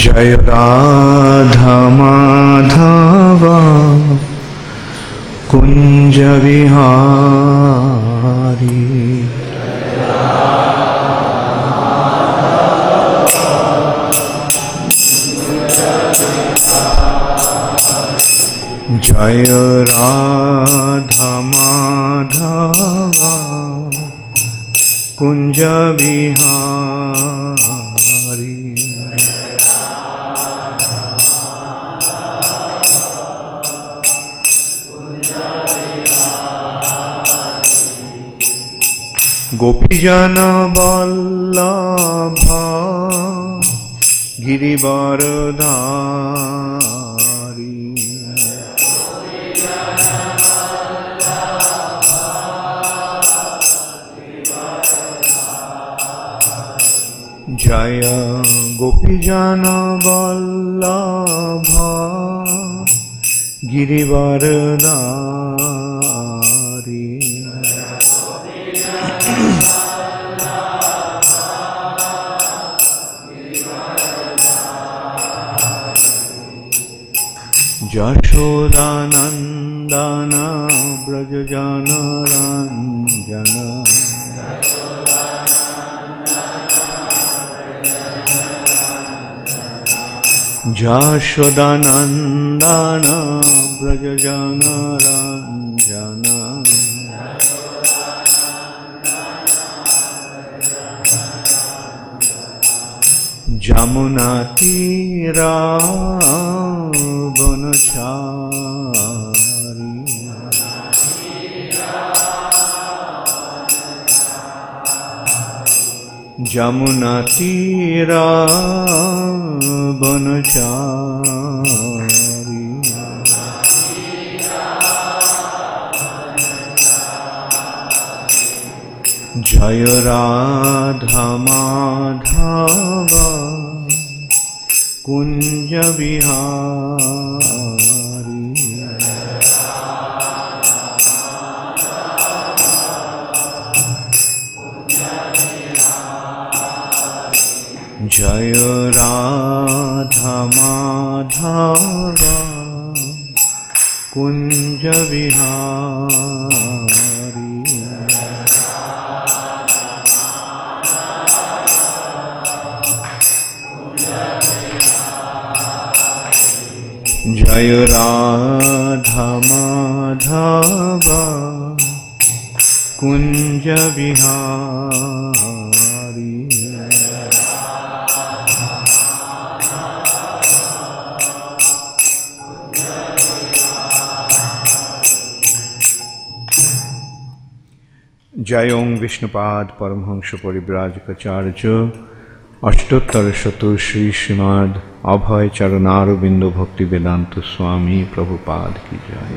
जय राधा माधवा कुंज विहारी। जय राधा माधवा कुंज विहारी। গোপীজন বল্লভ গিরিবরধারী জয় গোপীজন বল্লভ গিরিবরধারী यशोदनन्दन ब्रजजनरन् जन यशोदानन्दन ब्रज जनर যমুনা তীরা বনচারী যমুনা তীরা বনচারী जय राधा माधव। कुंज विहारी। जय राधा माधव। कुंज विहार। जय राधा माधवा। कुञ्ज विहारी। जय ओं विष्णुपाद परमहंस परिव्राजकाचार्य অষ্টোত্তরশত শ্রী শ্রীমদ অভয় চরণারবিন্দ ভক্তি বেদান্ত স্বামী প্রভুপাদ কি জয়।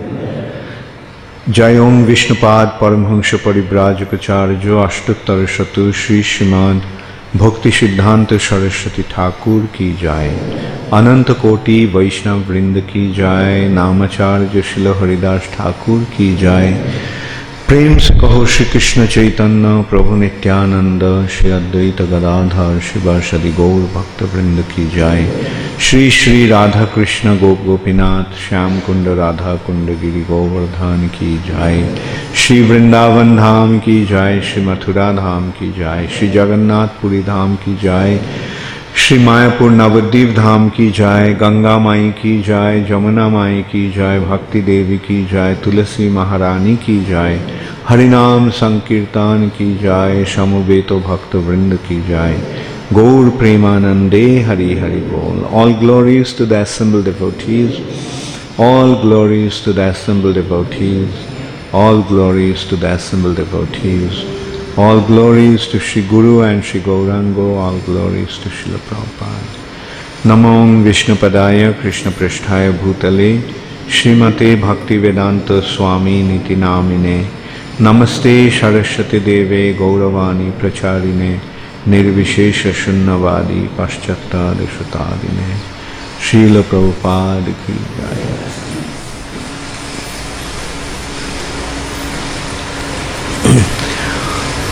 জয় ওম বিষ্ণুপাদ পরমহংস পরিব্রাজকাচার্য অষ্টোত্তরশত শ্রী শ্রীমদ ভক্তি সিদ্ধান্ত সরস্বতী ঠাকুর কি জয়। অনন্ত কোটি বৈষ্ণব বৃন্দ কি জয়। নামাচার্য শিল হরিদাস ঠাকুর কি জয়। प्रेम से कहो श्री कृष्ण चैतन्य, प्रभु नित्यानंद, श्री अद्वैत गदाधर शिवासदि गौर भक्त वृंद की जाय। श्री श्री राधा कृष्ण गोप गोपीनाथ, श्याम कुंड राधा कुंड गिरि गोवर्धन की जाय। श्री वृंदावन धाम की जाय, श्री मथुरा धाम की जाय, श्री जगन्नाथपुरी धाम की जाय। श्री मायापुर नवद्वीप धाम की जाय, गंगा माई की जाय जमुना माई की जाय, भक्ति देवी की जाय, तुलसी महारानी की जाय, हरिनाम संकीर्तन की जाय समुवेतो भक्त वृंद की जाय। गौर प्रेमानंदे हरि हरि बोल। All glories to the assembled devotees, all glories to the assembled devotees, all glories to the assembled devotees all glories to Sri Guru and Sri Gaurango, all glories to Srila Prabhupada. Namo Vishnupadaya Krishna Pristhaya Bhutale Srimate Bhakti Vedanta Swami Niti Namine Namaste Saraswati Deve Gauravani Pracharine Nirvishesha Shunnavadi Paschattada Sutadine Srila Prabhupada Ki Jai.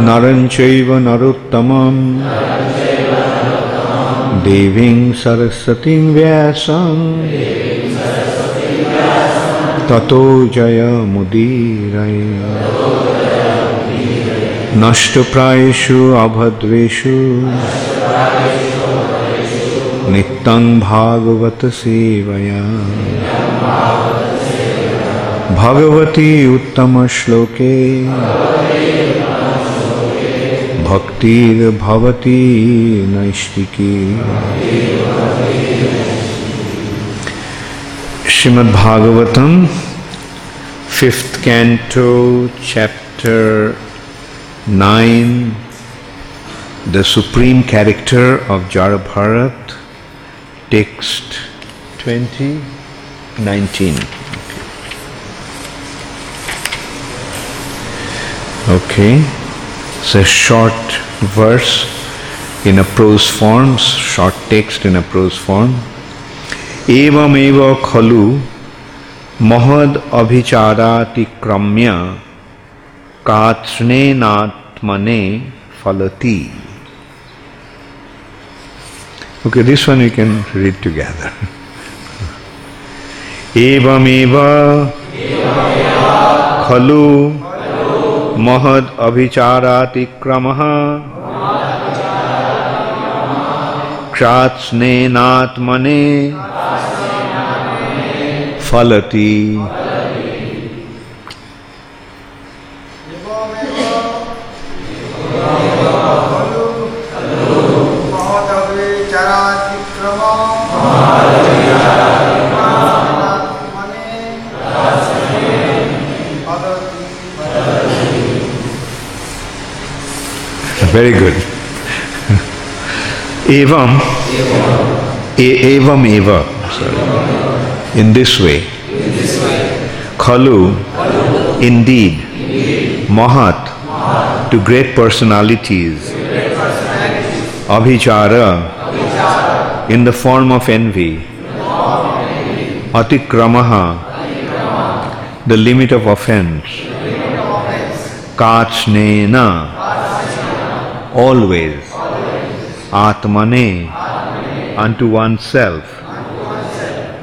नरं चैव नरोत्तमं देवीं सरस्वतीं व्यासं ततो जयमुदीरये। नष्टप्रायेषु अभद्रेषु। भागवत सेवया। भगवती उत्तमश्लोके। भक्तिर्भवती नैष्टिकी Srimad Bhagavatam fifth canto chapter nine the supreme character of Jada Bharata text twenty nineteen Okay. It's a short verse in a prose form, short text in a prose form. एवमेव खलु महद अभिचारातिक्रम्य कात्स्नेनात्मने फलति Okay, this one we can read together. एवमेव खलु महद अभिचारातिक्रमः क्षात्स्नेनात्मने। फलति। Very good. Evam, evam eva, sorry. in this way. Khalu, indeed, Mahat, to great personalities, Abhichara, in the form of envy, Atikramaha, the limit of offense, Kachnena, always, Atmane, unto oneself,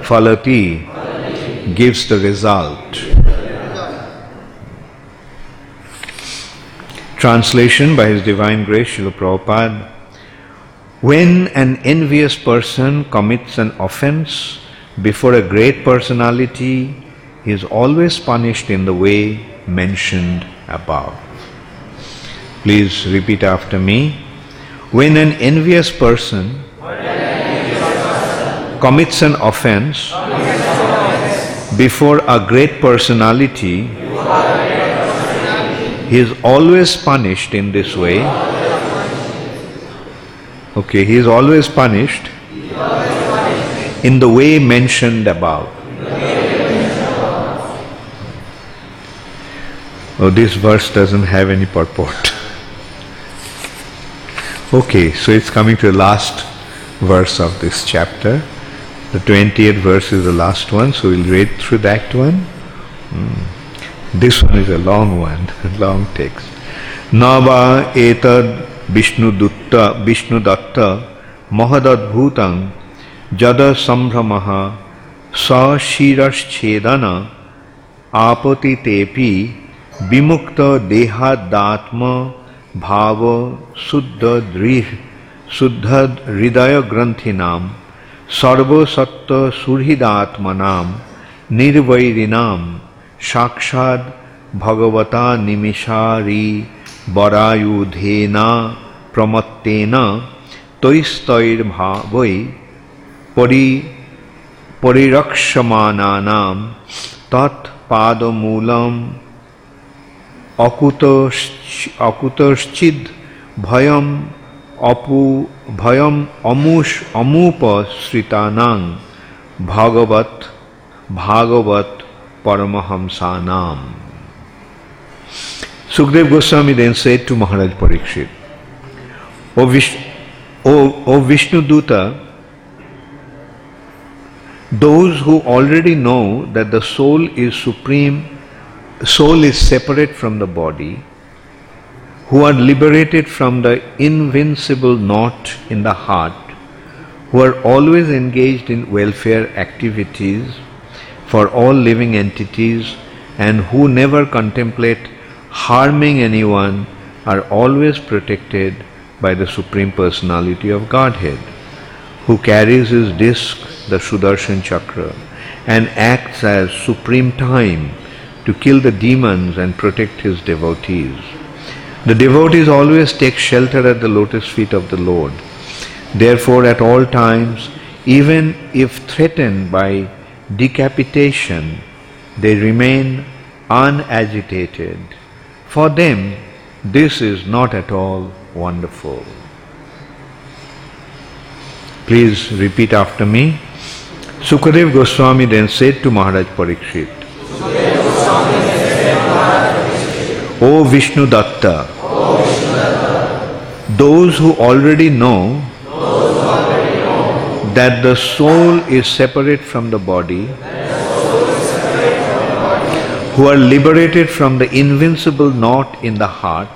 Falati, gives the result. Translation by His Divine Grace Srila Prabhupada When an envious person commits an offense before a great personality, he is always punished in the way mentioned above. Please repeat after me. When an envious person commits an offense before a great personality, he is always punished in this way. Okay, he is always punished in the way mentioned above. Oh, this verse doesn't have any purport. Okay, so it's coming to the last verse of this chapter. The 20th verse is the last one, so we'll read through that one. Hmm. This one is a long one, long text. Nava etad Vishnudutta Vishnudatta Mahadadbhutam Jada Sambramaha Sa Shiraschedana Apati Tepi भाव शुद्ध दृढ़ शुद्ध हृदय ग्रंथि नाम सर्वसत्व सुहृदात्म नाम निर्वैरिनाम साक्षात भगवता निमिषारी बरायुधेना, प्रमत्तेन, तैस्तैर्भावै परि, परिरक्षमानानां तत्पादमूलं Tat Padamulam Akutarschid Bhayam Apu Bhayam Amush Amupa Sritanang Bhagavat Bhagavat Paramahamsanam. Sukdev Goswami then said to Maharaj Parikshit, O, Vish- o, o Vishnu Duta, those who already know that the soul is supreme, soul is separate from the body, who are liberated from the invincible knot in the heart, who are always engaged in welfare activities for all living entities, and who never contemplate harming anyone, are always protected by the Supreme Personality of Godhead, who carries his disc the Sudarshan Chakra, and acts as supreme time to kill the demons and protect his devotees. The devotees always take shelter at the lotus feet of the Lord. Therefore, at all times, even if threatened by decapitation, they remain unagitated. For them, this is not at all wonderful. Please repeat after me. Sukadev Goswami then said to Maharaj Parikshit, O Vishnu Datta, those who already know that the soul is separate from the body, who are liberated from the invincible knot in the heart,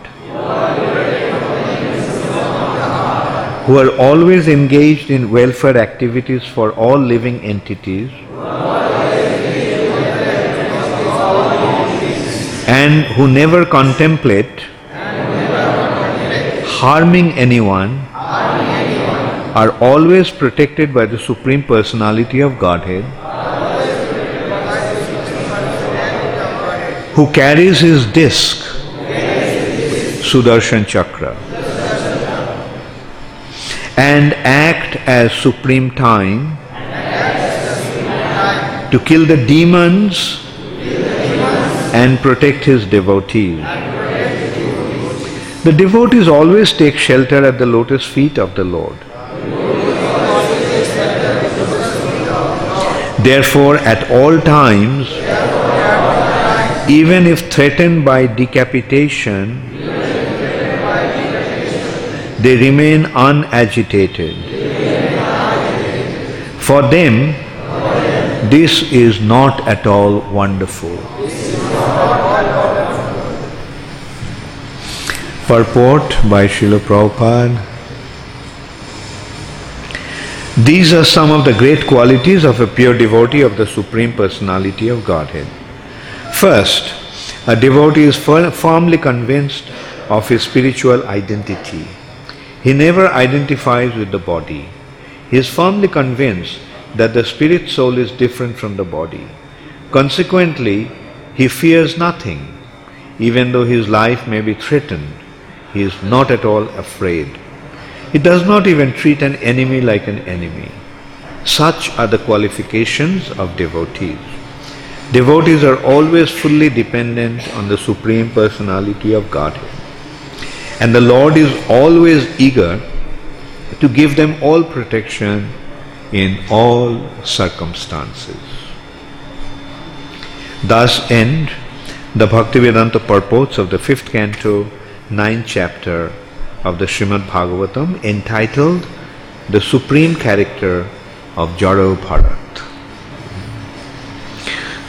who are always engaged in welfare activities for all living entities, and who never contemplate harming anyone, are always protected by the Supreme Personality of Godhead, who carries his disc, Sudarshan Chakra and act as supreme time to kill the demons and protect his devotees. The devotees always take shelter at the lotus feet of the Lord. Therefore, at all times, even if threatened by decapitation, they remain unagitated. For them, this is not at all wonderful. Purport by Srila Prabhupada. These are some of the great qualities of a pure devotee of the Supreme Personality of Godhead. First, a devotee is firmly convinced of his spiritual identity. He never identifies with the body. He is firmly convinced that the spirit soul is different from the body. Consequently, he fears nothing. Even though his life may be threatened, he is not at all afraid. He does not even treat an enemy like an enemy. Such are the qualifications of devotees. Devotees are always fully dependent on the Supreme Personality of Godhead. And the Lord is always eager to give them all protection in all circumstances. Thus end the Bhaktivedanta purports of the fifth canto, ninth chapter of the Srimad Bhagavatam entitled The Supreme Character of Jaro Bharat.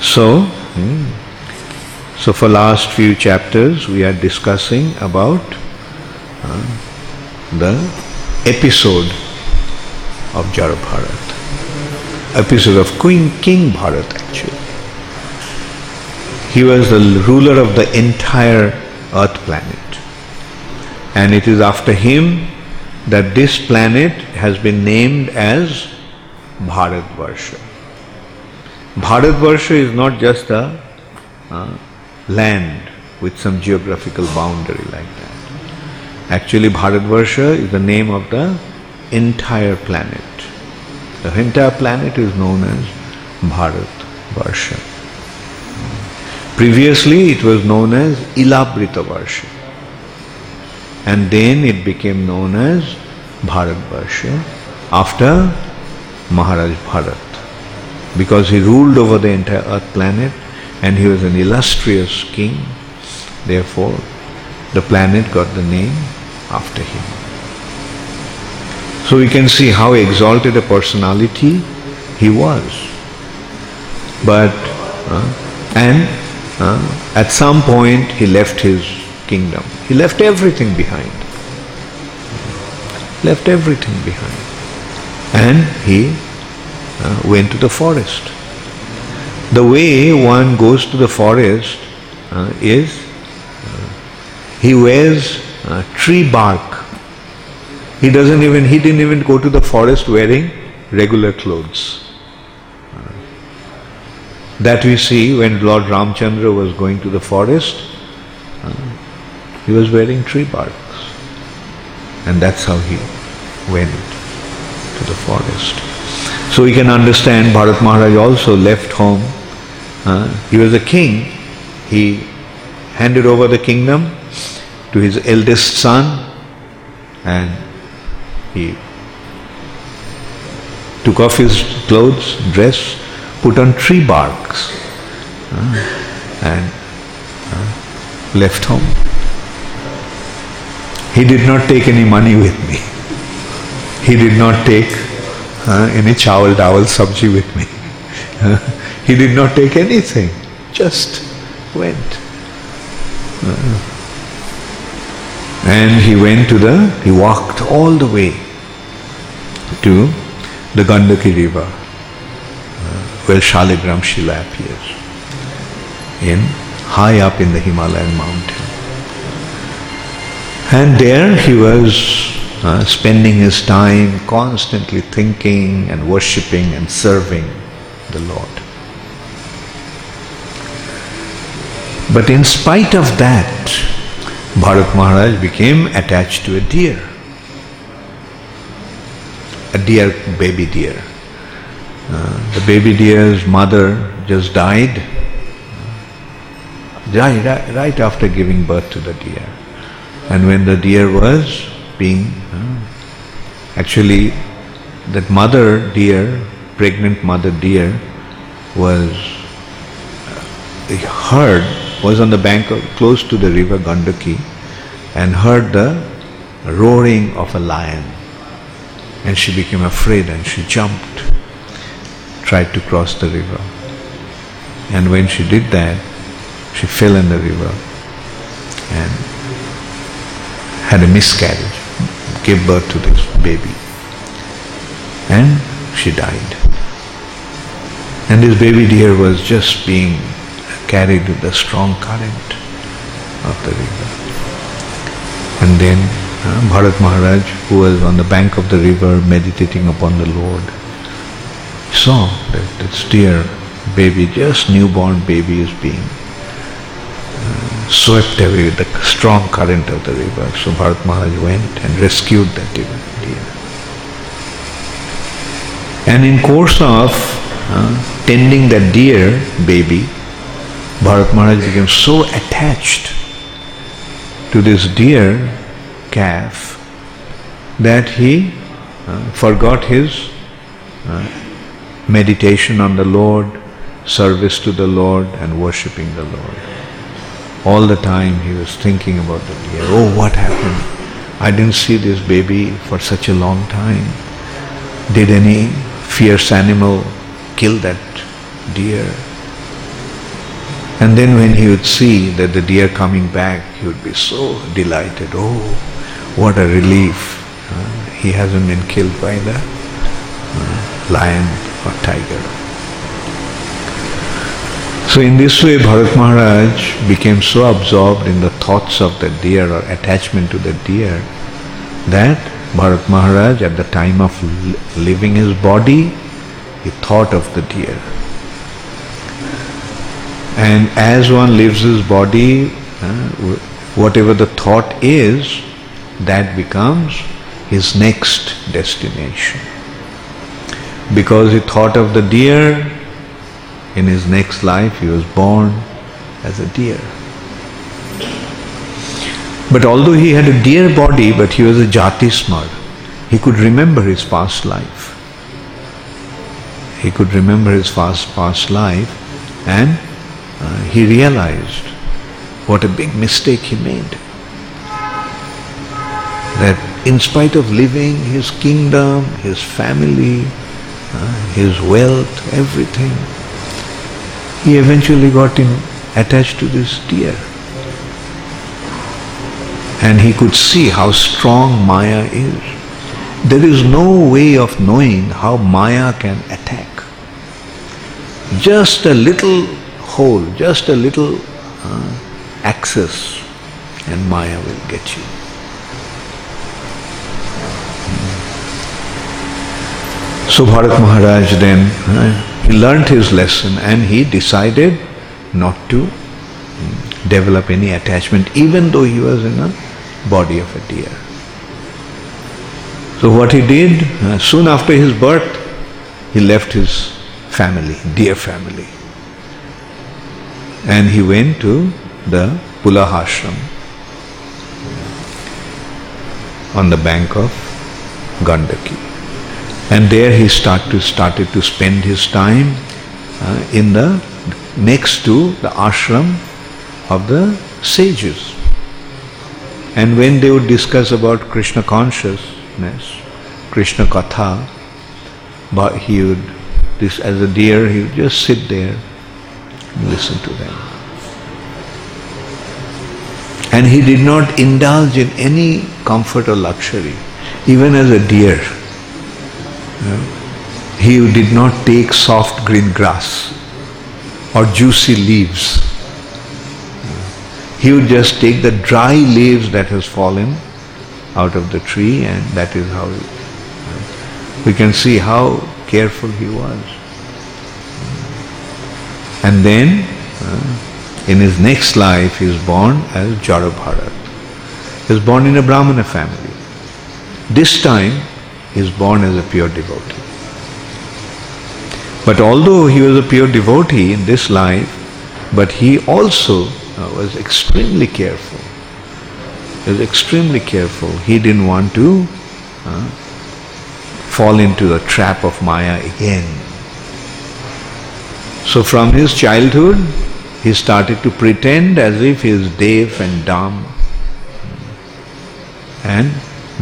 So, hmm, so for last few chapters we are discussing about the episode of Jara Bharat, episode of Queen King Bharat actually. He was the ruler of the entire earth planet. And it is after him that this planet has been named as Bharatvarsha. Bharatvarsha is not just a uh, land with some geographical boundary like that. Actually, Bharatvarsha is the name of the entire planet. The entire planet is known as Bharatvarsha. Previously, it was known as Ilabrita And then it became known as Bharatvarsha after Maharaj Bharat. Because he ruled over the entire earth planet, and he was an illustrious king. Therefore, the planet got the name after him. So we can see how exalted a personality he was. But, uh, and at some point he left his kingdom. He left everything behind. Left everything behind. And he uh, went to the forest. The way one goes to the forest uh, is uh, he wears uh, tree bark. He doesn't even he didn't even go to the forest wearing regular clothes. That we see when Lord Ramchandra was going to the forest, uh, he was wearing tree barks. And that's how he went to the forest. So we can understand Bharat Maharaj also left home. Uh, he was a king. He handed over the kingdom to his eldest son and he took off his clothes, dress, put on tree barks and left home. He did not take any money with me. He did not take uh, any chawal dawal sabji with me. Uh, he did not take anything, just went. Uh, and he went to the, he walked all the way to the Gandaki river, where Shaligram Shila appears, in high up in the Himalayan mountain. And there he was uh, spending his time constantly thinking and worshipping and serving the Lord. But in spite of that, Bharat Maharaj became attached to a deer. A deer, baby deer. Uh, the baby deer's mother just died right, right after giving birth to the deer. And when the deer was being, uh, actually, that mother deer, pregnant mother deer, was uh, heard was on the bank of, close to the river Gandaki and heard the roaring of a lion. And she became afraid and she jumped, tried to cross the river. And when she did that, she fell in the river and had a miscarriage, gave birth to this baby. And she died. And this baby deer was just being carried with the strong current of the river. And then uh, Bharat Maharaj, who was on the bank of the river meditating upon the Lord, saw that this dear baby, just newborn baby, is being uh, swept away with the strong current of the river. So Bharat Maharaj went and rescued that deer. And in course of uh, tending that deer baby, Bharat Maharaj became so attached to this deer calf that he uh, forgot his uh, meditation on the Lord, service to the Lord, and worshipping the Lord. All the time he was thinking about the deer. Oh, what happened? I didn't see this baby for such a long time. Did any fierce animal kill that deer? And then when he would see that the deer coming back, he would be so delighted. Oh, what a relief. Uh, he hasn't been killed by the uh, lion or tiger. So in this way, Bharat Maharaj became so absorbed in the thoughts of the deer or attachment to the deer that Bharat Maharaj, at the time of leaving his body, he thought of the deer. And as one leaves his body, uh, whatever the thought is, that becomes his next destination. Because he thought of the deer, in his next life he was born as a deer. But although he had a deer body, but he was a jati smar. He could remember his past life. He could remember his past, past life and uh, he realized what a big mistake he made. That in spite of living his kingdom, his family, his wealth, everything, he eventually got in, attached to this deer. And he could see how strong Maya is. There is no way of knowing how Maya can attack. Just a little hole, just a little uh, access, and Maya will get you. So Bharat Maharaj then, uh, he learned his lesson and he decided not to mm, develop any attachment even though he was in a body of a deer. So what he did, uh, soon after his birth, he left his family, deer family. And he went to the Pulahashram on the bank of Gandaki. And there he start to, started to spend his time uh, in the next to the ashram of the sages. And when they would discuss about Krishna consciousness, Krishna Katha, but he would, this as a deer, he would just sit there and listen to them. And he did not indulge in any comfort or luxury, even as a deer. He did not take soft green grass or juicy leaves he would just take the dry leaves that has fallen out of the tree and that is how we can see how careful he was. And then in his next life he is born as Jarabharat. He is born in a Brahmana family. This time he is born as a pure devotee. But although he was a pure devotee in this life, but he also uh, was extremely careful. He was extremely careful. He didn't want to uh, fall into the trap of Maya again. So from his childhood, he started to pretend as if he is deaf and dumb and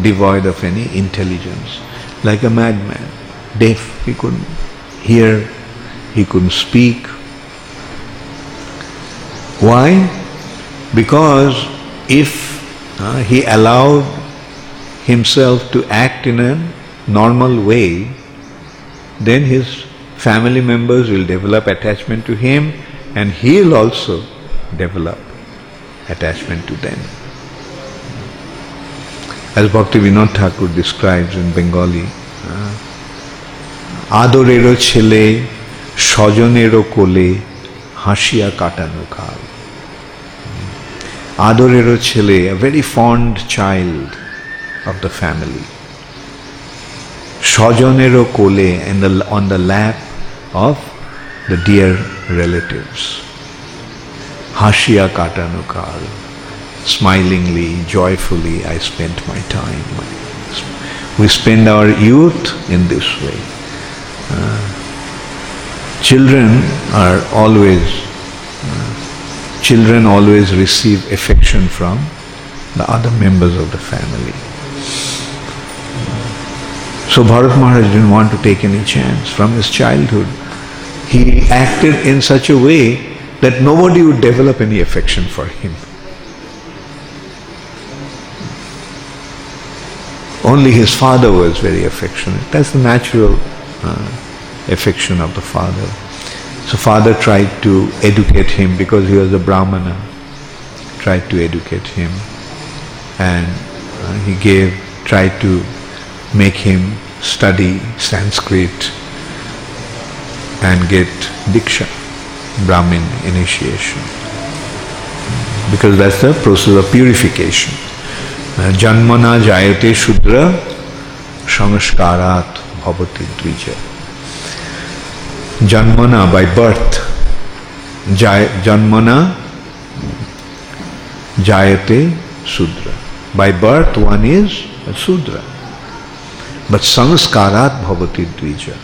devoid of any intelligence, like a madman. Deaf, he couldn't hear, he couldn't speak, why? Because if uh, he allowed himself to act in a normal way, then his family members will develop attachment to him and he will also develop attachment to them. as Bhakti Vinod Thakur describes in Bengali, আদরেরও ছেলে স্বজনেরও কোলে হাসিয়া কাটানো কাল আদরেরও ছেলে a very fond child of the family স্বজনেরও কোলে and on the lap of the dear relatives হাসিয়া কাটানো কাল smilingly joyfully I spent my time we spend our youth in this way uh, children are always children always receive affection from the other members of the family. So Bharat Maharaj didn't want to take any chance from his childhood. He acted in such a way that nobody would develop any affection for him. Only his father was very affectionate. That's the natural uh, affection of the father. So father tried to educate him because he was a brahmana, tried to educate him and uh, he gave, tried to make him study Sanskrit and get Diksha, Brahmin initiation. Because that's the process of purification. Uh, Janmana jayate shudra samskarat bhavati dvija. Janmana by birth. Jay, janmana Jayate Sudra. By birth one is a Sudra. But Sanskarat Bhavati Dvija.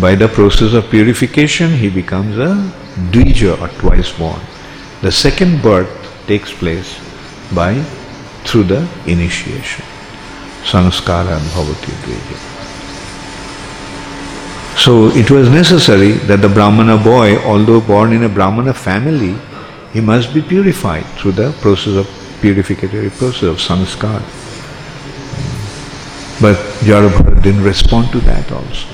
By the process of purification he becomes a Dvija or twice born. The second birth takes place by through the initiation. Sanskara and Bhavati Dvija. So it was necessary that the Brahmana boy, although born in a Brahmana family, he must be purified through the process of purificatory process of sanskara. But Jarabhara didn't respond to that also.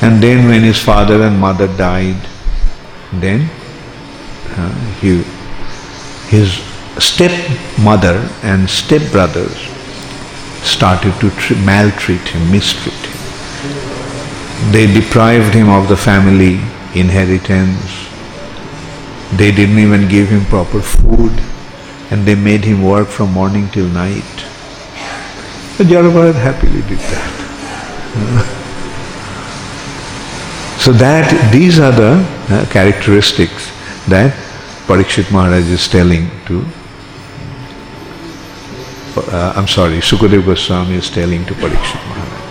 And then when his father and mother died, then uh, he, his stepmother and stepbrothers started to maltreat him, mistreat him. They deprived him of the family inheritance. They didn't even give him proper food and they made him work from morning till night. But Jarabharat happily did that. so that these are the uh, characteristics that Parikshit Maharaj is telling to uh, I'm sorry, Sukadev Goswami is telling to Parikshit Maharaj.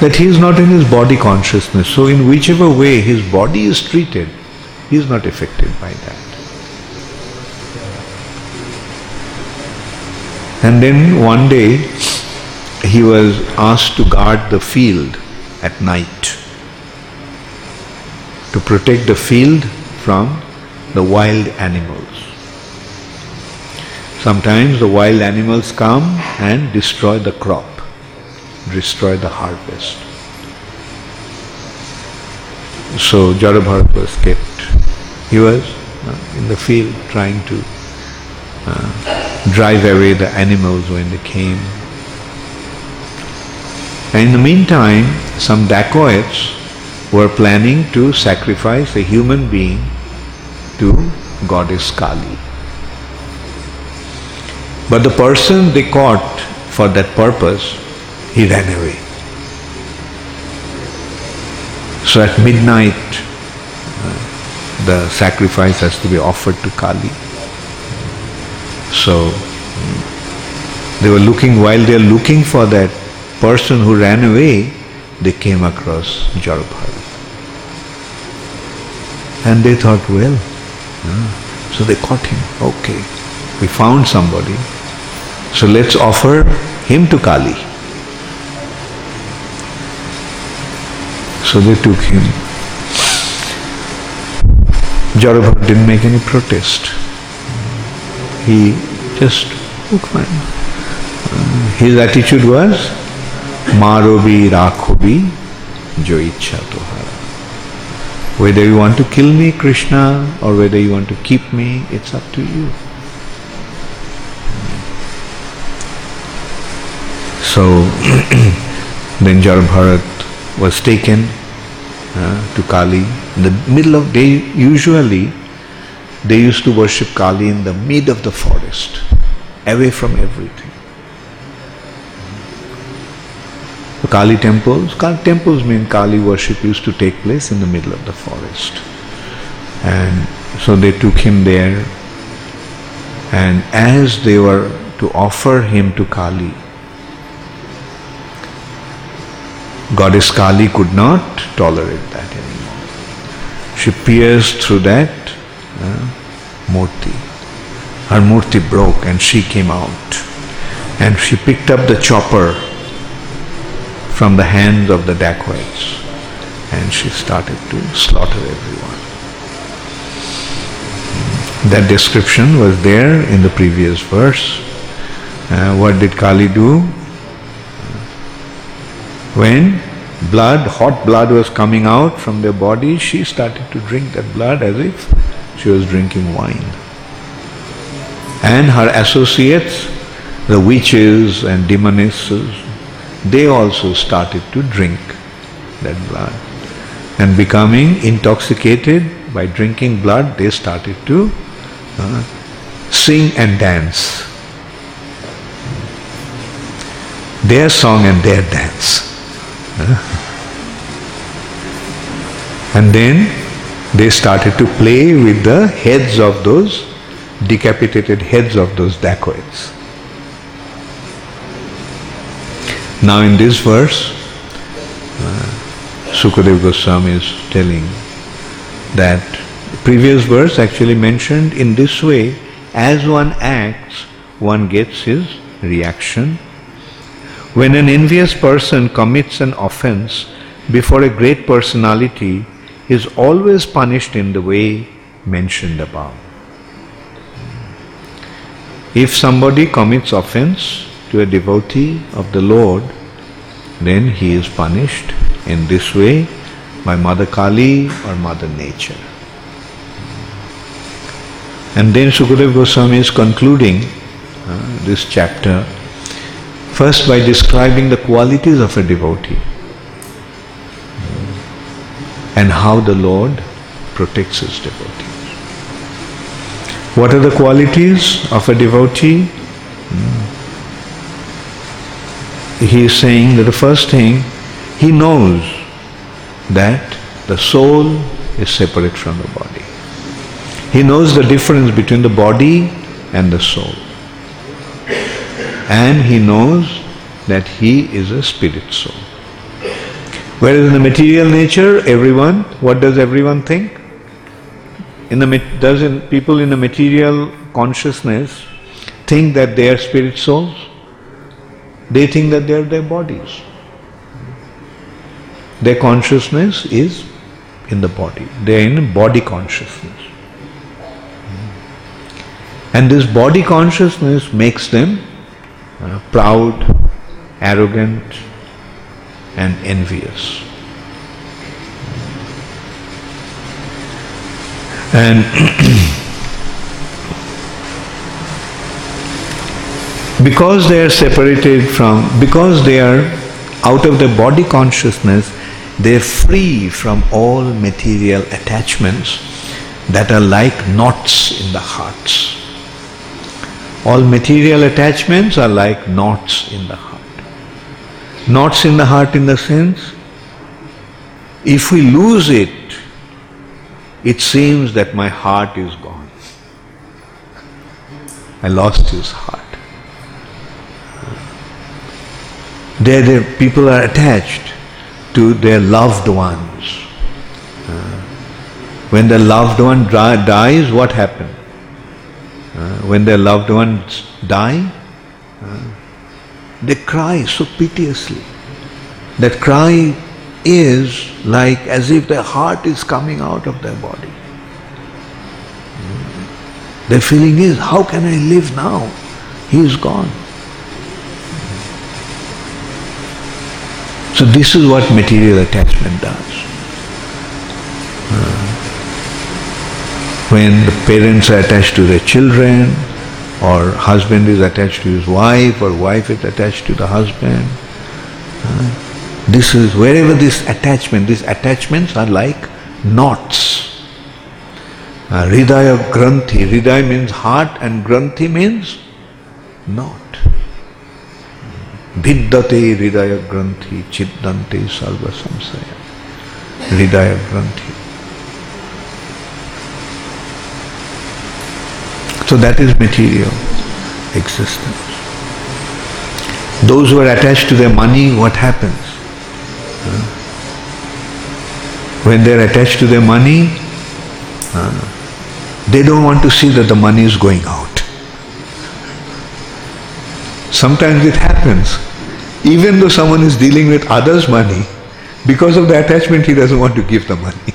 that he is not in his body consciousness. So, in whichever way his body is treated, he is not affected by that. And then one day he was asked to guard the field at night to protect the field from the wild animals. Sometimes the wild animals come and destroy the crop destroy the harvest. So Jarabharat was kept. He was uh, in the field trying to uh, drive away the animals when they came. And in the meantime, some dacoits were planning to sacrifice a human being to goddess Kali. But the person they caught for that purpose he ran away. So at midnight, uh, the sacrifice has to be offered to Kali. So mm, they were looking, while they are looking for that person who ran away, they came across Jarabhara. And they thought, well, uh, so they caught him. Okay, we found somebody. So let's offer him to Kali. So they took him. Jarabhat didn't make any protest. He just took fine. His attitude was Marobi Rakhobi Jo Ichha Tohara. Whether you want to kill me, Krishna, or whether you want to keep me, it's up to you. So then Jarabharat was taken uh, to Kali in the middle of day. Usually, they used to worship Kali in the mid of the forest, away from everything. The Kali temples, Kali temples mean Kali worship used to take place in the middle of the forest. And so they took him there, and as they were to offer him to Kali, Goddess Kali could not tolerate that anymore. She pierced through that uh, murti. Her murti broke and she came out. And she picked up the chopper from the hands of the dacoits and she started to slaughter everyone. That description was there in the previous verse. Uh, what did Kali do? When blood, hot blood was coming out from their body, she started to drink that blood as if she was drinking wine. And her associates, the witches and demonesses, they also started to drink that blood. And becoming intoxicated by drinking blood, they started to uh, sing and dance. Their song and their dance. And then they started to play with the heads of those decapitated heads of those dacoits. Now, in this verse, uh, Sukadev Goswami is telling that previous verse actually mentioned in this way as one acts, one gets his reaction. When an envious person commits an offense before a great personality, he is always punished in the way mentioned above. If somebody commits offense to a devotee of the Lord, then he is punished in this way by Mother Kali or Mother Nature. And then Sukadev Goswami is concluding uh, this chapter first by describing the qualities of a devotee and how the Lord protects his devotees. What are the qualities of a devotee? He is saying that the first thing, he knows that the soul is separate from the body. He knows the difference between the body and the soul. And he knows that he is a spirit soul. Whereas in the material nature, everyone, what does everyone think? In the does in, people in the material consciousness think that they are spirit souls? They think that they are their bodies. Their consciousness is in the body. They are in body consciousness. And this body consciousness makes them uh, proud, arrogant, and envious. And because they are separated from, because they are out of the body consciousness, they are free from all material attachments that are like knots in the hearts. All material attachments are like knots in the heart. Knots in the heart in the sense, if we lose it, it seems that my heart is gone. I lost his heart. There, there people are attached to their loved ones. Uh, when the loved one dies, what happens? Uh, when their loved ones die, uh, they cry so piteously. That cry is like as if their heart is coming out of their body. Their feeling is, how can I live now? He is gone. So this is what material attachment does. When the parents are attached to their children, or husband is attached to his wife or wife is attached to the husband. This is wherever this attachment, these attachments are like knots. Uh, Granthi, Hridaya means heart and Granthi means knot. Granthi, Chiddante Sarva Samsaya. Hridaya Granthi. So that is material existence. Those who are attached to their money, what happens? When they are attached to their money, they don't want to see that the money is going out. Sometimes it happens. Even though someone is dealing with others' money, because of the attachment, he doesn't want to give the money.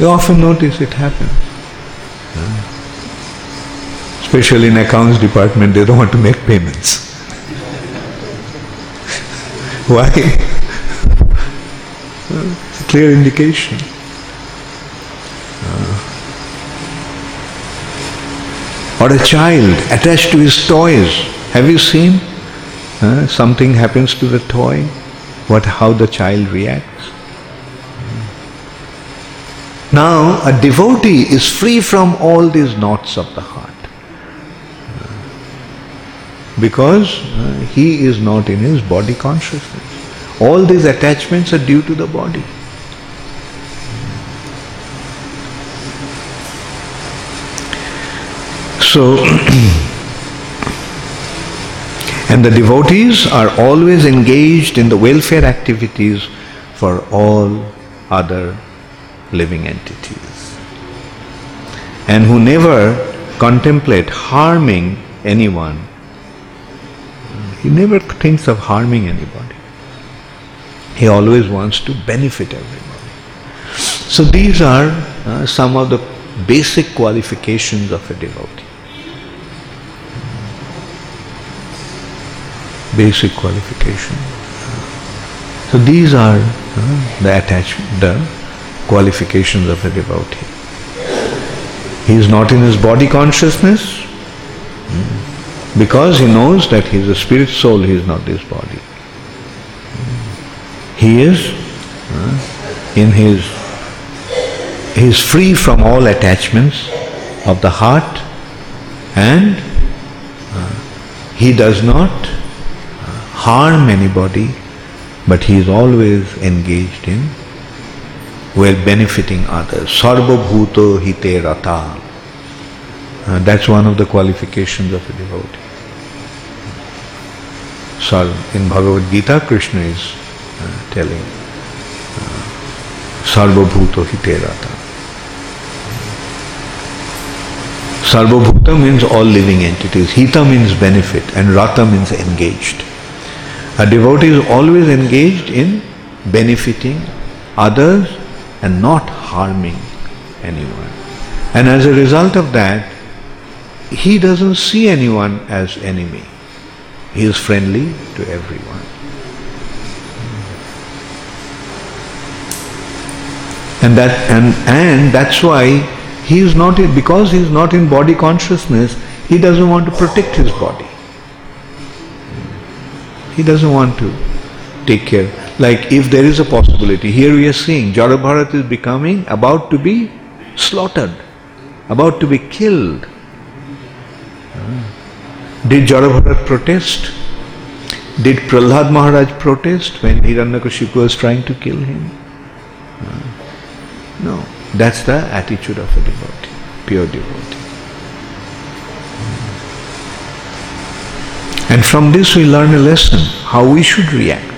You often notice it happens. Especially in accounts department, they don't want to make payments. Why? It's a clear indication. Or a child attached to his toys. Have you seen? Uh, something happens to the toy, what how the child reacts. Now, a devotee is free from all these knots of the heart. Because uh, he is not in his body consciousness. All these attachments are due to the body. So, And the devotees are always engaged in the welfare activities for all other living entities. And who never contemplate harming anyone. He never thinks of harming anybody. He always wants to benefit everybody. So these are uh, some of the basic qualifications of a devotee. Basic qualification. So these are uh, the attachment, the qualifications of a devotee. He is not in his body consciousness hmm, because he knows that he is a spirit soul, he is not this body. He is uh, in his he is free from all attachments of the heart and uh, he does not harm anybody but he is always engaged in well benefiting others. Sarva bhuto hite rata. Uh, that's one of the qualifications of a devotee. So in Bhagavad Gita, Krishna is uh, telling uh, Sarva bhuto hite rata. Sarvabhuta means all living entities. Hita means benefit and Rata means engaged. A devotee is always engaged in benefiting others and not harming anyone. And as a result of that, he doesn't see anyone as enemy. He is friendly to everyone. And that and, and that's why he is not because he is not in body consciousness, he doesn't want to protect his body. He doesn't want to take care. Like if there is a possibility, here we are seeing Jarabharat is becoming about to be slaughtered, about to be killed. Did Jarabharat protest? Did Prahlad Maharaj protest when Hiranyakashipu was trying to kill him? No. That's the attitude of a devotee, pure devotee. And from this we learn a lesson how we should react.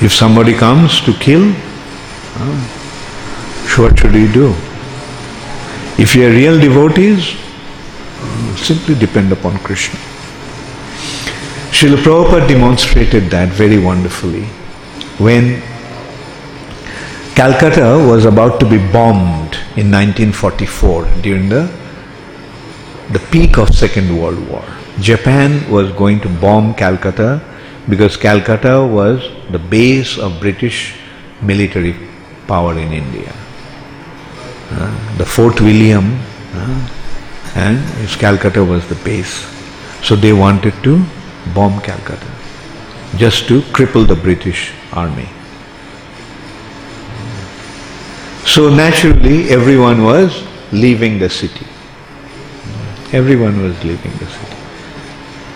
If somebody comes to kill, what should we do? If you are real devotees, simply depend upon Krishna. Srila Prabhupada demonstrated that very wonderfully when Calcutta was about to be bombed in 1944 during the, the peak of Second World War. Japan was going to bomb Calcutta because Calcutta was the base of British military power in India. Uh, the Fort William uh, and Calcutta was the base. So they wanted to bomb Calcutta just to cripple the British army. So naturally, everyone was leaving the city. Everyone was leaving the city.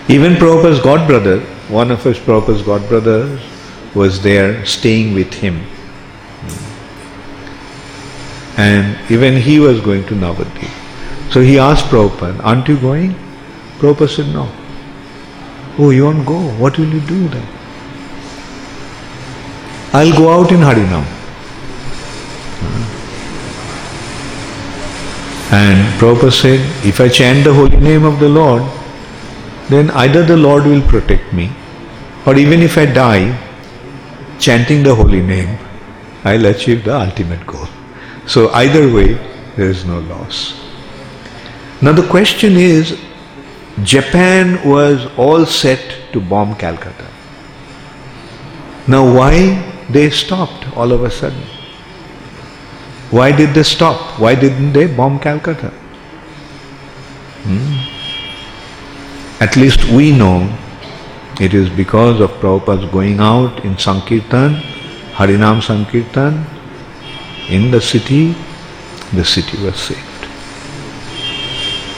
Even Prabhupada's godbrother, one of his Prabhupada's godbrothers, was there staying with him. Hmm. And even he was going to Navadvip. So he asked Prabhupada, Aren't you going? Prabhupada said, No. Oh, you won't go? What will you do then? I'll go out in Harinam. Hmm. And Prabhupada said, if I chant the holy name of the Lord, then either the Lord will protect me, or even if I die, chanting the holy name, I'll achieve the ultimate goal. So either way, there is no loss. Now the question is, Japan was all set to bomb Calcutta. Now why they stopped all of a sudden? Why did they stop? Why didn't they bomb Calcutta? Hmm? At least we know it is because of Prabhupada's going out in Sankirtan, Harinam Sankirtan, in the city, the city was saved.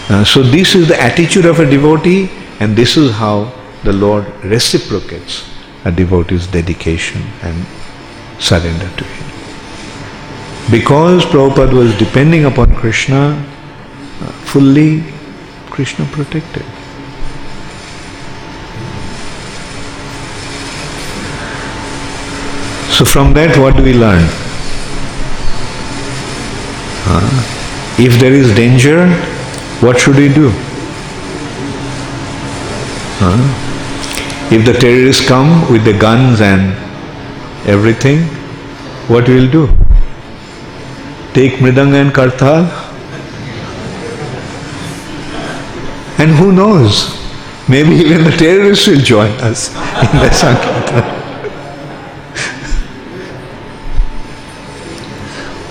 Uh, so this is the attitude of a devotee and this is how the Lord reciprocates a devotee's dedication and surrender to Him. Because Prabhupada was depending upon Krishna uh, fully, Krishna protected. So from that what do we learn? Uh, if there is danger, what should we do? Uh, if the terrorists come with the guns and everything, what will do? Take Mridanga and Kartal? And who knows? Maybe even the terrorists will join us in the Sankirtan.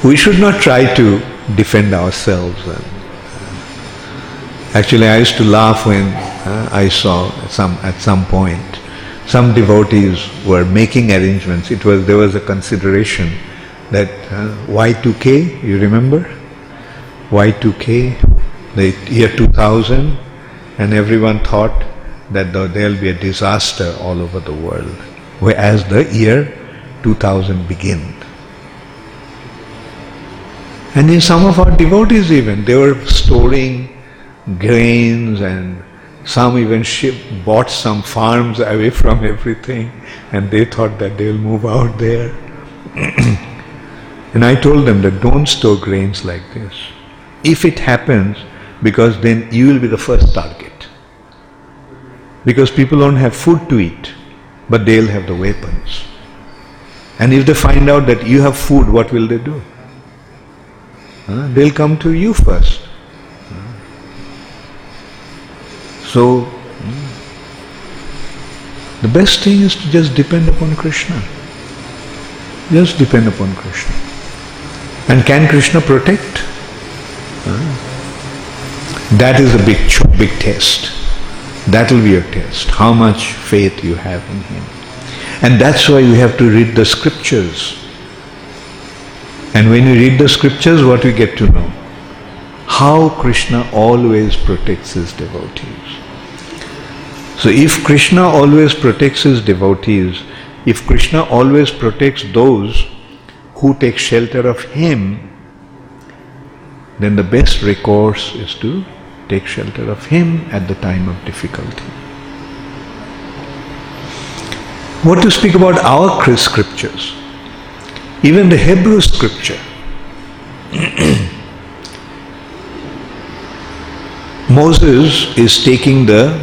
we should not try to defend ourselves. Actually, I used to laugh when uh, I saw some at some point some devotees were making arrangements. It was there was a consideration that uh, Y2K, you remember? Y2K, the year 2000, and everyone thought that there will be a disaster all over the world, whereas the year 2000 began. And in some of our devotees even, they were storing grains and some even ship, bought some farms away from everything and they thought that they'll move out there. and I told them that don't store grains like this. If it happens, because then you will be the first target. Because people don't have food to eat, but they'll have the weapons. And if they find out that you have food, what will they do? They'll come to you first. So, hmm, the best thing is to just depend upon Krishna. Just depend upon Krishna. And can Krishna protect? That is a big, big test. That will be your test. How much faith you have in Him. And that's why you have to read the scriptures and when you read the scriptures, what we get to know? How Krishna always protects his devotees. So if Krishna always protects his devotees, if Krishna always protects those who take shelter of him, then the best recourse is to take shelter of him at the time of difficulty. What to speak about our scriptures? Even the Hebrew scripture. Moses is taking the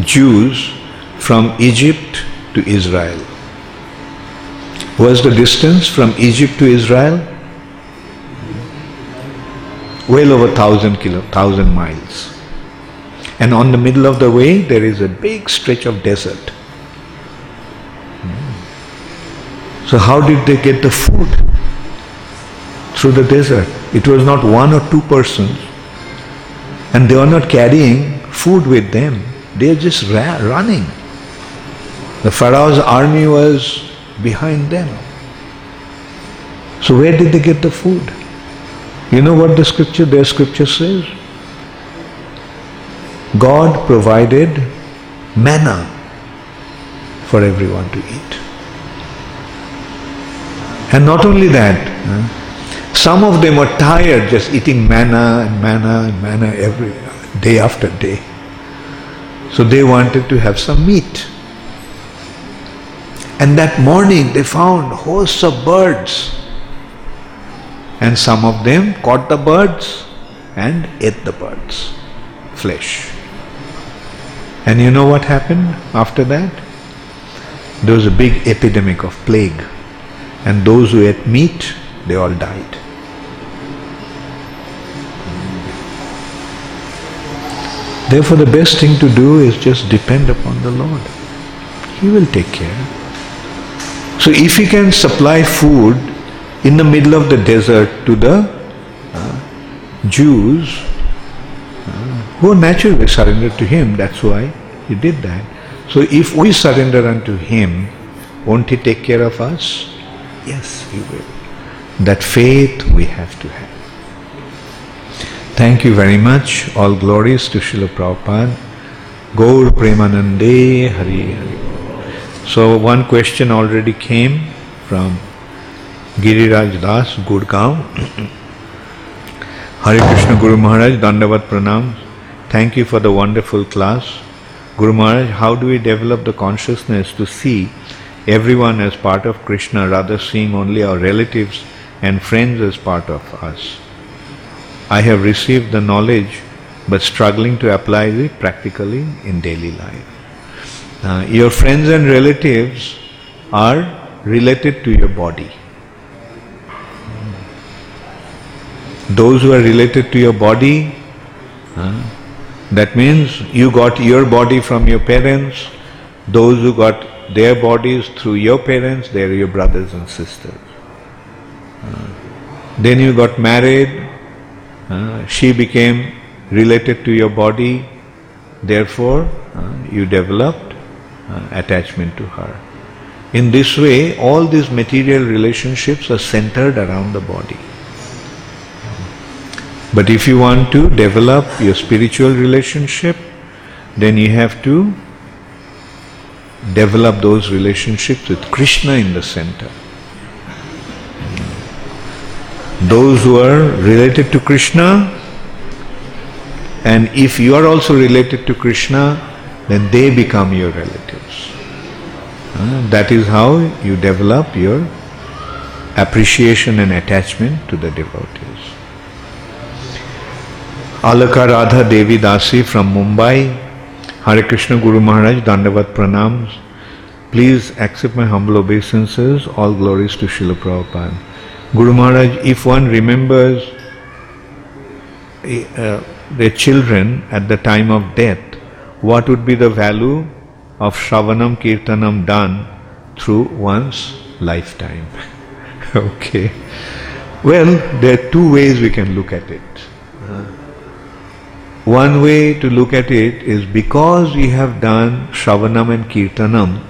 Jews from Egypt to Israel. What's the distance from Egypt to Israel? Well over thousand kilo, thousand miles. And on the middle of the way there is a big stretch of desert. Hmm. So how did they get the food? Through the desert. It was not one or two persons. And they were not carrying food with them. They are just ra- running. The Pharaoh's army was behind them. So where did they get the food? You know what the scripture, their scripture says? God provided manna for everyone to eat. And not only that, some of them were tired just eating manna and manna and manna every day after day. So they wanted to have some meat. And that morning they found hosts of birds. And some of them caught the birds and ate the birds' flesh. And you know what happened after that? There was a big epidemic of plague and those who ate meat, they all died. Therefore, the best thing to do is just depend upon the Lord. He will take care. So, if He can supply food in the middle of the desert to the uh, Jews uh, who naturally surrendered to Him, that's why He did that. So, if we surrender unto Him, won't He take care of us? Yes, He will. That faith we have to have. Thank you very much. All glories to Srila Prabhupada. Gaur Premanande Hari Hari. So one question already came from Giriraj Das, Gurgaon. Hare Krishna Guru Maharaj, Dandavat Pranam. Thank you for the wonderful class. Guru Maharaj, how do we develop the consciousness to see everyone as part of Krishna rather seeing only our relatives and friends as part of us? I have received the knowledge but struggling to apply it practically in daily life. Uh, your friends and relatives are related to your body. Those who are related to your body, uh, that means you got your body from your parents, those who got their bodies through your parents, they are your brothers and sisters. Uh, then you got married, uh, she became related to your body, therefore uh, you developed uh, Uh, attachment to her. In this way, all these material relationships are centered around the body. But if you want to develop your spiritual relationship, then you have to develop those relationships with Krishna in the center. Those who are related to Krishna, and if you are also related to Krishna, then they become your relatives. Uh, that is how you develop your appreciation and attachment to the devotees. Alaka Radha Devi Dasi from Mumbai. Hare Krishna Guru Maharaj, Dandavat Pranams. Please accept my humble obeisances. All glories to Srila Prabhupada. Guru Maharaj, if one remembers uh, their children at the time of death, what would be the value of Shravanam Kirtanam done through one's lifetime? okay. Well, there are two ways we can look at it. Uh, one way to look at it is because we have done Shravanam and Kirtanam,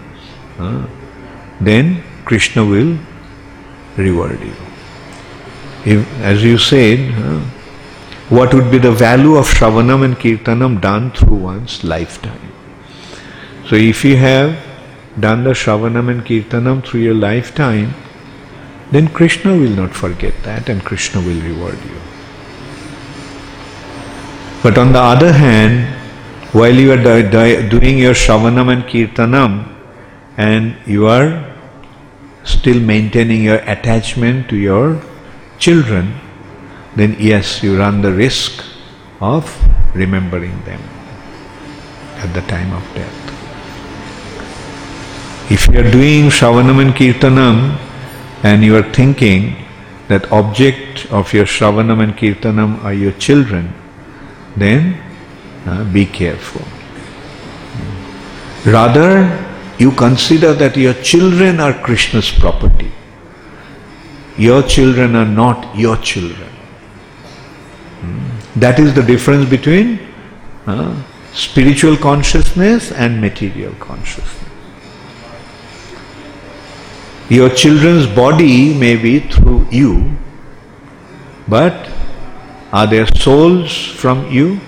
uh, then Krishna will reward you. If, as you said, uh, what would be the value of Shravanam and Kirtanam done through one's lifetime? So if you have done the Shravanam and Kirtanam through your lifetime, then Krishna will not forget that and Krishna will reward you. But on the other hand, while you are di- di- doing your Shravanam and Kirtanam and you are still maintaining your attachment to your children, then yes, you run the risk of remembering them at the time of death. If you are doing Shravanam and Kirtanam and you are thinking that object of your Shravanam and Kirtanam are your children, then uh, be careful. Rather, you consider that your children are Krishna's property. Your children are not your children. That is the difference between uh, spiritual consciousness and material consciousness. Your children's body may be through you, but are their souls from you?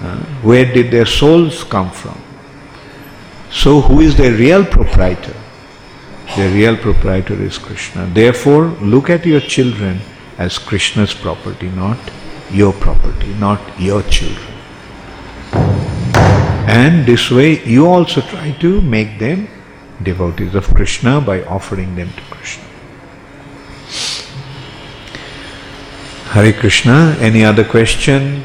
Uh, where did their souls come from? So, who is their real proprietor? The real proprietor is Krishna. Therefore, look at your children as Krishna's property, not your property, not your children. And this way, you also try to make them devotees of Krishna by offering them to Krishna. Hare Krishna. Any other question?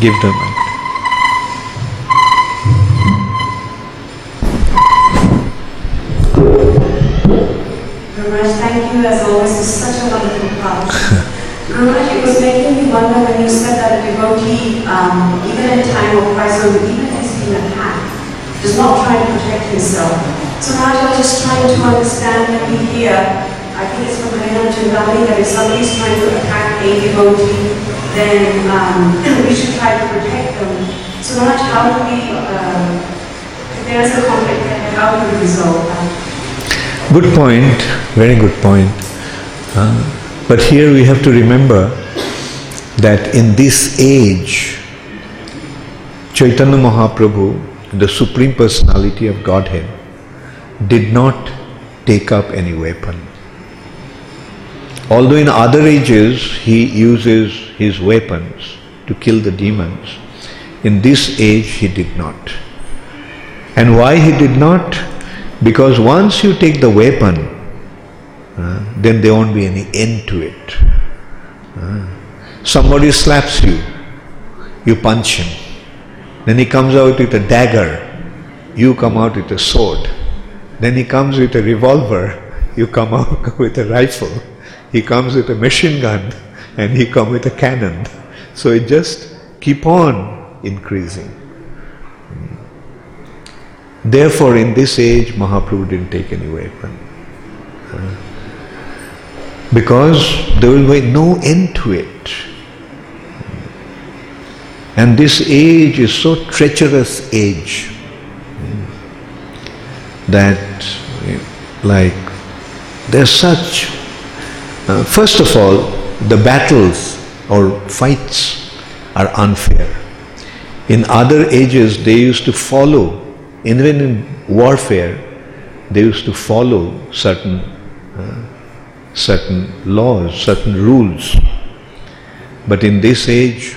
Give them. Wonderful class. It was making me wonder when you said that a devotee, um, even in time of crisis, even if he's been attacked, does not try to protect himself. So Raj, I was just trying to understand maybe here I think it's from Hariram Chandani that if somebody is trying to attack a devotee, then um, we should try to protect them. So Raj, how do we, uh, if there is a conflict there, how do we resolve that? Good point, very good point. Uh, but here we have to remember that in this age, Chaitanya Mahaprabhu, the Supreme Personality of Godhead, did not take up any weapon although in other ages he uses his weapons to kill the demons, in this age he did not. And why he did not? Because once you take the weapon, uh, then there won't be any end to it. Uh, somebody slaps you, you punch him. Then he comes out with a dagger, you come out with a sword. Then he comes with a revolver, you come out with a rifle. He comes with a machine gun, and he come with a cannon. So it just keep on increasing. Therefore, in this age, Mahaprabhu didn't take any weapon. Because there will be no end to it. And this age is so treacherous age that like there's such uh, first of all the battles or fights are unfair in other ages they used to follow even in warfare, they used to follow certain, certain laws, certain rules. But in this age,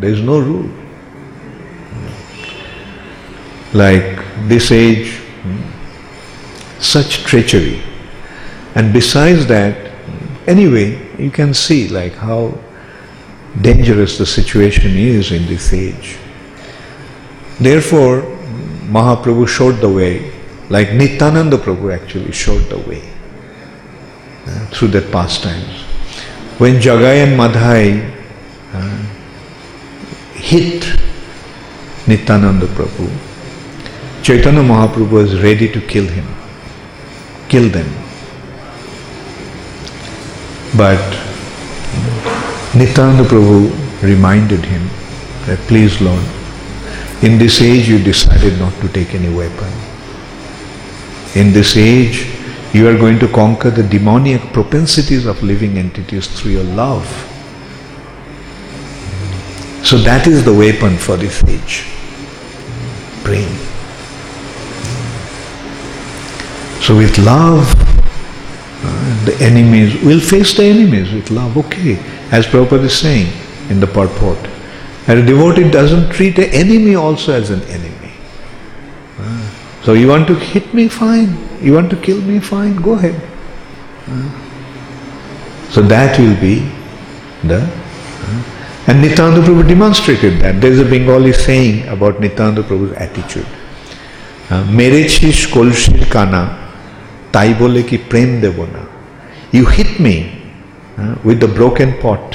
there is no rule. Like this age, such treachery. And besides that, anyway, you can see like how dangerous the situation is in this age. Therefore, Mahaprabhu showed the way, like Nityananda Prabhu actually showed the way uh, through that pastimes. When Jagai and Madhai uh, hit Nityananda Prabhu, Chaitanya Mahaprabhu was ready to kill him, kill them. But Nityananda Prabhu reminded him that please Lord, in this age, you decided not to take any weapon. In this age, you are going to conquer the demoniac propensities of living entities through your love. So that is the weapon for this age. Praying. So with love, uh, the enemies, we'll face the enemies with love, okay. As Prabhupada is saying in the purport. And a devotee doesn't treat an enemy also as an enemy. So you want to hit me, fine. You want to kill me, fine. Go ahead. So that will be the. And Nityananda Prabhu demonstrated that. There is a Bengali saying about Nityananda Prabhu's attitude. মেরেছিস কলসির কানা তাই বলে কি প্রেম দেব না you hit me with the broken pot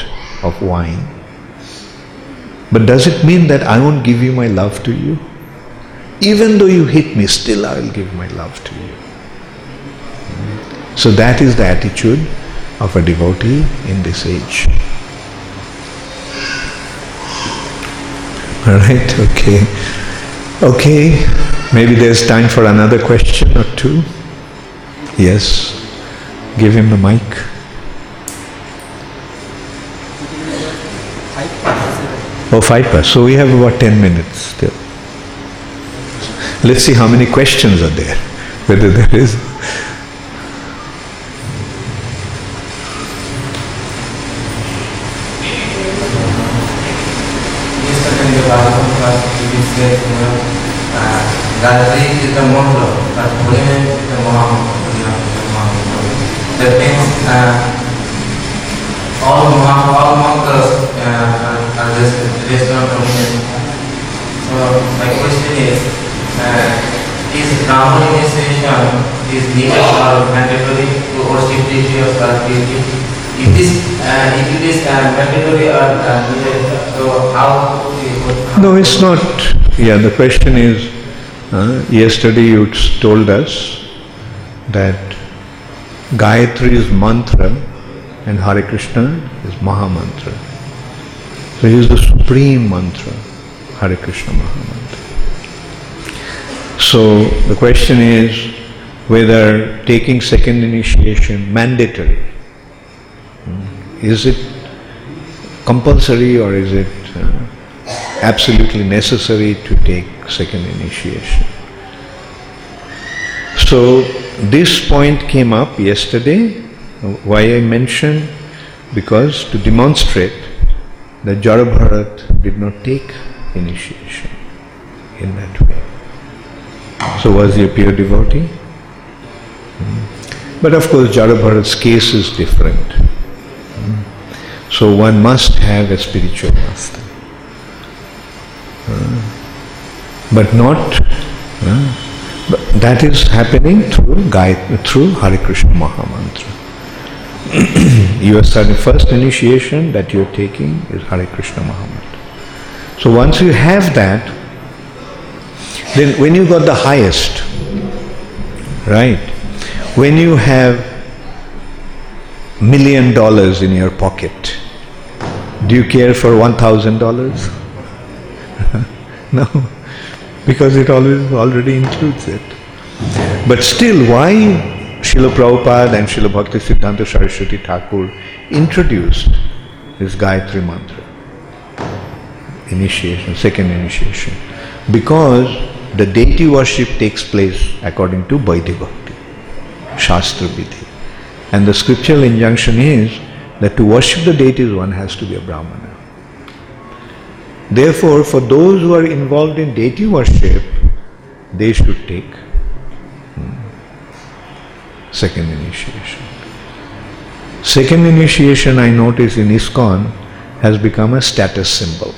of wine but does it mean that I won't give you my love to you? Even though you hit me, still I will give my love to you. So that is the attitude of a devotee in this age. Alright, okay. Okay, maybe there's time for another question or two. Yes, give him the mic. Oh, five past. So we have about 10 minutes still. Let's see how many questions are there. Whether there is. Gayatri is the mantra, but Holy is the That means uh, all, all mantras uh, are just based on communion. So my question is, uh, is Brahman initiation is needed or mandatory to worship deity or deity? If this, uh, if it is uh, mandatory or uh, needed, so how? No, it's not. Yeah, the question is, uh, yesterday you told us that Gayatri is mantra and Hare Krishna is Maha Mantra. So he is the supreme mantra, Hare Krishna Maha Mantra. So the question is whether taking second initiation mandatory. Is it compulsory or is it absolutely necessary to take second initiation? So this point came up yesterday Why I mention? Because to demonstrate that Jarabharat did not take initiation in that way. So was he a pure devotee? Hmm. But of course, Jarabharat's case is different. Hmm. So one must have a spiritual master. Hmm. But not. But that is happening through Gayatri, through Hare Krishna Mahamantra. you are starting first initiation that you are taking is Hare Krishna Mahamantra. So once you have that, then when you got the highest, right? When you have million dollars in your pocket, do you care for one thousand dollars? No, because it always already includes it. But still, why Srila Prabhupada and Srila Bhakti Siddhanta Saraswati Thakur introduced this Gayatri Mantra, initiation, second initiation, because the deity worship takes place according to Vaidhi Bhakti, Shastra Vidhi. And the scriptural injunction is that to worship the deities one has to be a Brahmana. Therefore, for those who are involved in deity worship, they should take hmm, second initiation. Second initiation, I notice in ISKCON, has become a status symbol.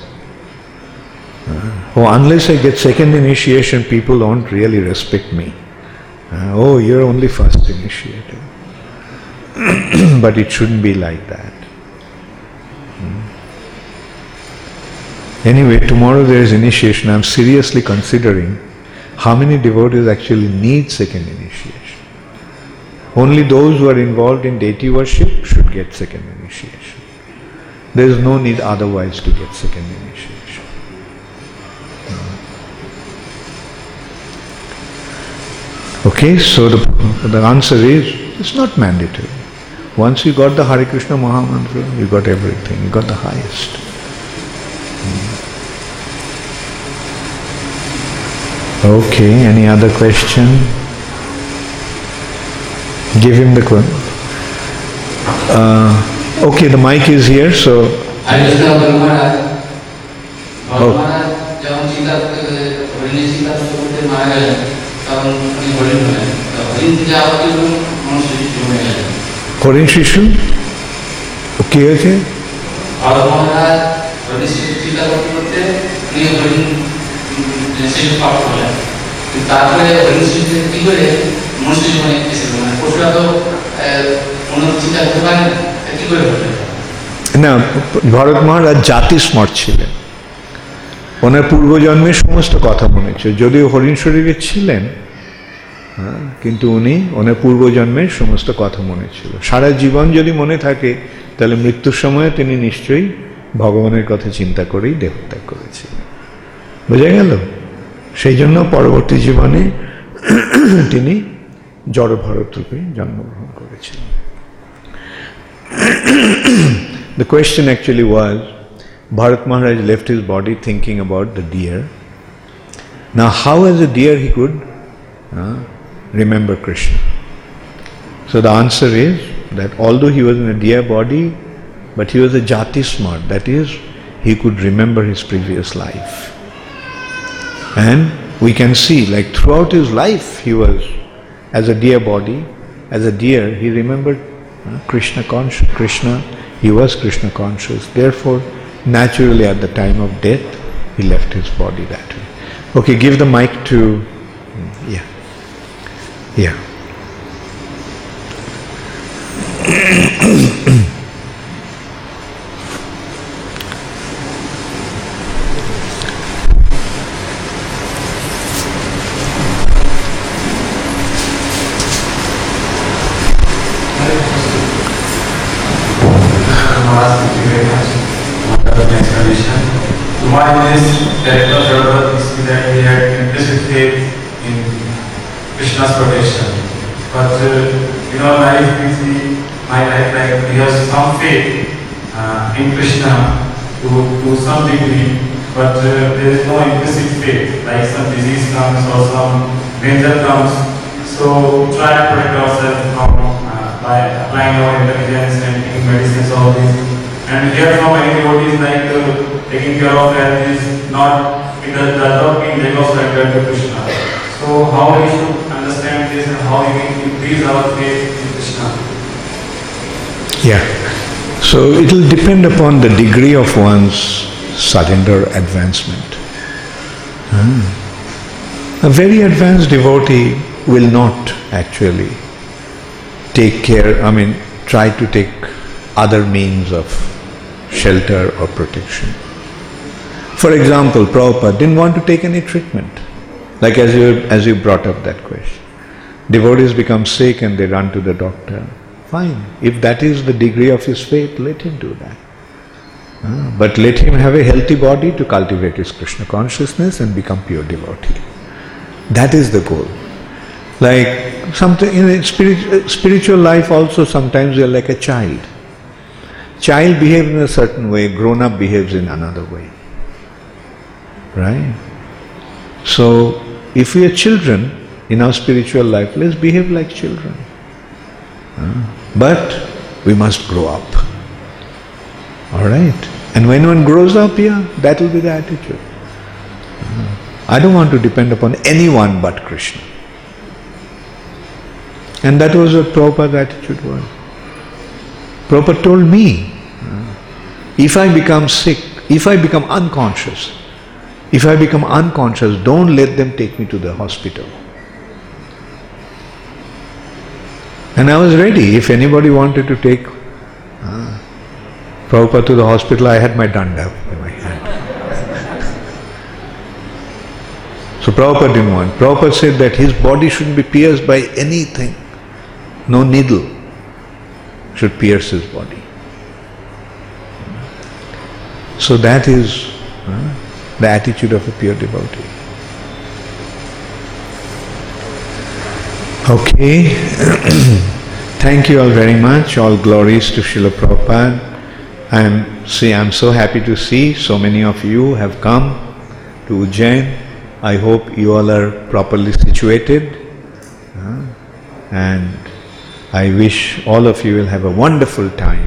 Uh, oh, unless I get second initiation, people don't really respect me. Uh, oh, you're only first initiated. but it shouldn't be like that. Anyway, tomorrow there is initiation. I'm seriously considering how many devotees actually need second initiation. Only those who are involved in deity worship should get second initiation. There is no need otherwise to get second initiation. Okay, so the, the answer is it's not mandatory. Once you got the Hare Krishna Mahamantra, you got everything, you got the highest. Okay, any other question? Give him the question. Uh, okay, the mic is here, so. I just know Guru Maharaj. Guru Maharaj যখন চিন্তা হরিণী চিন্তা করতে মারা গেলেন তখন উনি হরিণ হলেন তো হরিণ থেকে আবার কিছু মানুষ সৃষ্টি হয়ে গেলেন হরিণ শিশু কি হয়েছে গরু মহারাজ হরিণী শিশু চিন্তা করতে করতে উনি হরিণ প্রাপ্ত হলেন কিন্তু তারপরে থেকে কি করে মনুষ্য জীবনে এসেছিল মানে পশুরা তো অন্য চিন্তা করতে পারে না তা কি করে না, ভরত মহারাজ জাতি স্মর ছিলেন। ওনার পূর্বজন্মের সমস্ত কথা মনে ছিল যদিও হরিণ শরীরে ছিলেন কিন্তু উনি ওনার পূর্বজন্মের সমস্ত কথা মনে ছিল। সারা জীবন যদি মনে থাকে, তাহলে মৃত্যুর সময়ে তিনি নিশ্চয়ই ভগবানের কথা চিন্তা করেই দেহত্যাগ করেছিলেন। বোঝা গেল? সেই জন্য পরবর্তী জীবনে তিনি জড়ভরত রূপে জন্মগ্রহণ করেছিলেন The question actually was Bharat Maharaj left his body thinking about the deer. Now, how as a deer he could uh, remember Krishna? So, the answer is that although he was in a deer body, but he was a jati smart, that is, he could remember his previous life. And we can see, like throughout his life, he was as a deer body, as a deer, he remembered uh, Krishna conscious. Krishna, he was Krishna conscious. Therefore, naturally, at the time of death, he left his body that way. Okay, give the mic to. Yeah. Yeah. Maharaj, thank you very much. Wonderful explanation. To my this character of Jagabhat is that he had implicit faith in Krishna's protection. But uh, you know, life we see my life like he has some faith uh, in Krishna to, to some degree, but uh, there is no implicit faith, like some disease comes or some danger comes. So try to protect ourselves from uh, by applying our intelligence and taking medicines, all this. And here from many devotees like uh, taking care of health is not, it does, does not mean they also enter to Krishna. So how we should understand this and how we can increase our faith in Krishna? Yeah. So it will depend upon the degree of one's surrender advancement. Hmm. A very advanced devotee will not actually take care, I mean, try to take other means of shelter or protection. For example, Prabhupada didn't want to take any treatment. Like as you, as you brought up that question. Devotees become sick and they run to the doctor. Fine. If that is the degree of his faith, let him do that. Ah, But let him have a healthy body to cultivate his Krishna consciousness and become pure devotee. That is the goal. Like something in a spirit, spiritual life also sometimes you are like a child. Child behaves in a certain way, grown up behaves in another way. Right? So if we are children in our spiritual life, let's behave like children. Uh, But we must grow up. Alright? And when one grows up, yeah, that will be the attitude. I don't want to depend upon anyone but Krishna. And that was what Prabhupada's attitude was. Prabhupada told me, if I become sick, if I become unconscious, if I become unconscious, don't let them take me to the hospital. And I was ready. If anybody wanted to take uh, Prabhupada to the hospital, I had my danda in my hand. so Prabhupada didn't want. Prabhupada said that his body shouldn't be pierced by anything. No needle should pierce his body. So that is uh, the attitude of a pure devotee. Okay. Thank you all very much. All glories to Srila Prabhupada. I am see I'm so happy to see so many of you have come to Ujjain. I hope you all are properly situated. uh, and I wish all of you will have a wonderful time.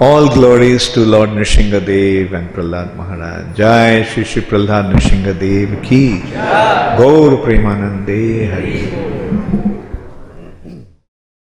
All glories to Lord Nrsingadev and Prahlad Maharaj. Jai Shri Shri Prahlad Nrsingadev ki. Gaur Premanande Hari.